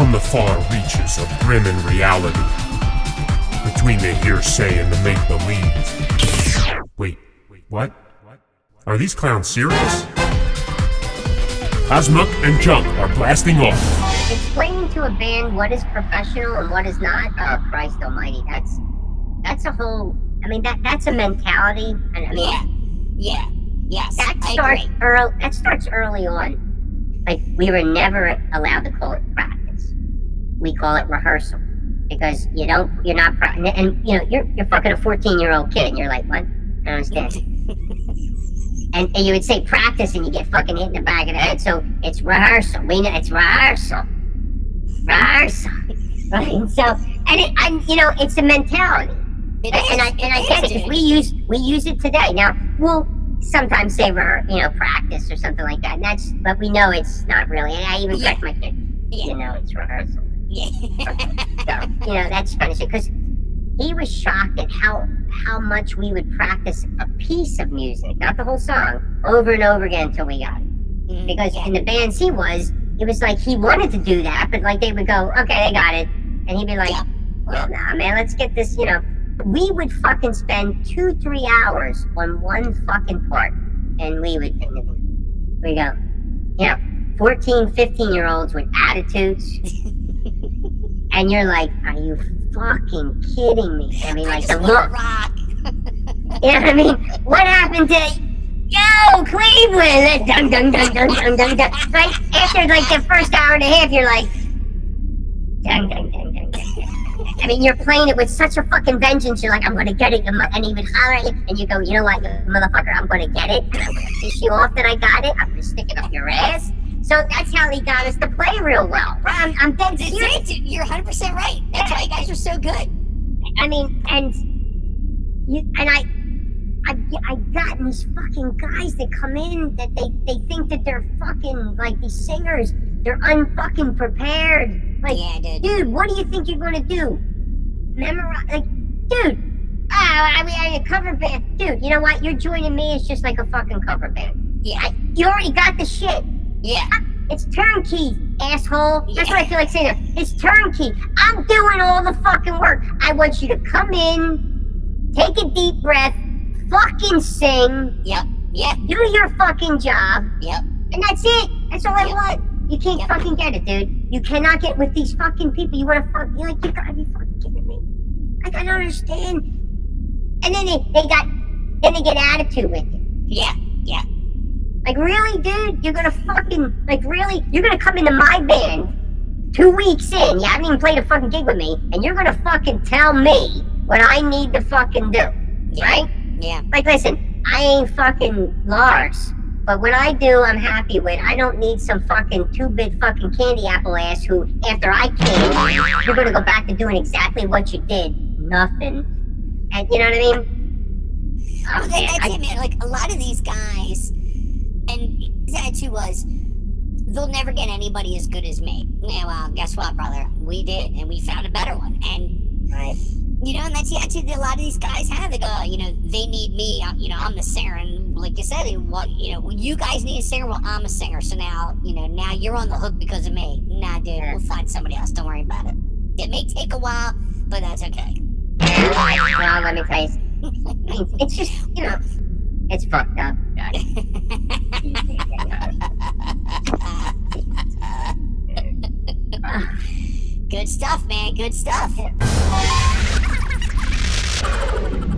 from the far reaches of grim and reality, between the hearsay and the make believe. Wait, what? Are these clowns serious? Cosmuck and Junk are blasting off. Explaining to a band what is professional and what is not. Oh Christ Almighty, that's that's a whole. I mean, that that's a mentality. And I mean, Yeah. Yeah. Yes. that I starts agree. early. That starts early on. Like we were never allowed to call it practice. We call it rehearsal because you don't. You're not. And, and you know, you're you're fucking a 14 year old kid, and you're like, what? I don't understand. and, and you would say practice, and you get fucking hit in the back of the head. So it's rehearsal. We know it's rehearsal. Rehearsal. Right. So and it, and you know, it's a mentality. It And, is. and I and I get it. 'cause dude. We use we use it today. Now we'll sometimes say we're you know practice or something like that. And that's but we know it's not really. And I even Yeah. correct my kid. Yeah. You know, it's rehearsal. Yeah. So you know that's kind of shit. Because he was shocked at how how much we would practice a piece of music, not the whole song, over and over again until we got it. Mm, Because yeah. in the bands he was, it was like he wanted to do that, but like they would go, okay, they got it, and he'd be like, Yeah. well, nah, man, let's get this, you know. We would fucking spend two, three hours on one fucking part, and we would, we go, you know, 14, 15 year olds with attitudes, and you're like, are you fucking kidding me? I mean, I like just the look, rock. you know what I mean? What happened to Yo, Cleveland? Dun dun dun dun dun dun dun. Right after like the first hour and a half, you're like, dun dun dun dun dun. dun. I mean, you're playing it with such a fucking vengeance. You're like, I'm gonna get it, and even holler at you, and you go, you know what, motherfucker, I'm gonna get it, and I'm gonna piss you off that I got it. I'm gonna stick it up your ass. So that's how he got us to play real well. I'm, I'm dead That's serious. it. You're 100 percent right. That's why you guys are so good. I mean, and you and I, I, I gotten these fucking guys that come in that they they think that they're fucking like these singers. They're unfucking prepared. Like, yeah, dude. dude, what do you think you're gonna do? Memorize? Like, dude. Oh, I mean, I a cover band, dude. You know what? You're joining me. It's just like a fucking cover band. Yeah. I, you already got the shit. Yeah. It's turnkey, asshole. That's what I feel like saying. It's turnkey. I'm doing all the fucking work. I want you to come in, take a deep breath, fucking sing, Yep. Yeah. do your fucking job, Yep. and that's it. That's all I want. You can't Yep. fucking get it, dude. You cannot get with these fucking people. You want to fuck? You're like, you gotta be fucking kidding me. Like, I don't understand. And then they, they got, then they get attitude with you. Yeah. Like, really, dude? You're gonna fucking, like, really? You're gonna come into my band two weeks in, you haven't even played a fucking gig with me, and you're gonna fucking tell me what I need to fucking do, Yeah. right? Yeah. Like, listen, I ain't fucking Lars, but what I do, I'm happy with. I don't need some fucking two-bit fucking candy apple ass who, after I came, you're gonna go back to doing exactly what you did. Nothing. And, you know what I mean? Oh, Well, that, that's I- it, man. Like a lot of these guys, attitude was, they'll never get anybody as good as me. Yeah, well, guess what, brother? We did, and we found a better one. And Right. you know, and that's the attitude that a lot of these guys have. They go, oh, you know, they need me. I'm, you know, I'm the singer, and like you said, well, you know, you guys need a singer. Well, I'm a singer, so now, you know, now you're on the hook because of me. Nah, dude, Yeah. we'll find somebody else. Don't worry about it. It may take a while, but that's okay. Well, let me tell you, it's, it's just, you know, it's fucked up. Good stuff, man. Good stuff.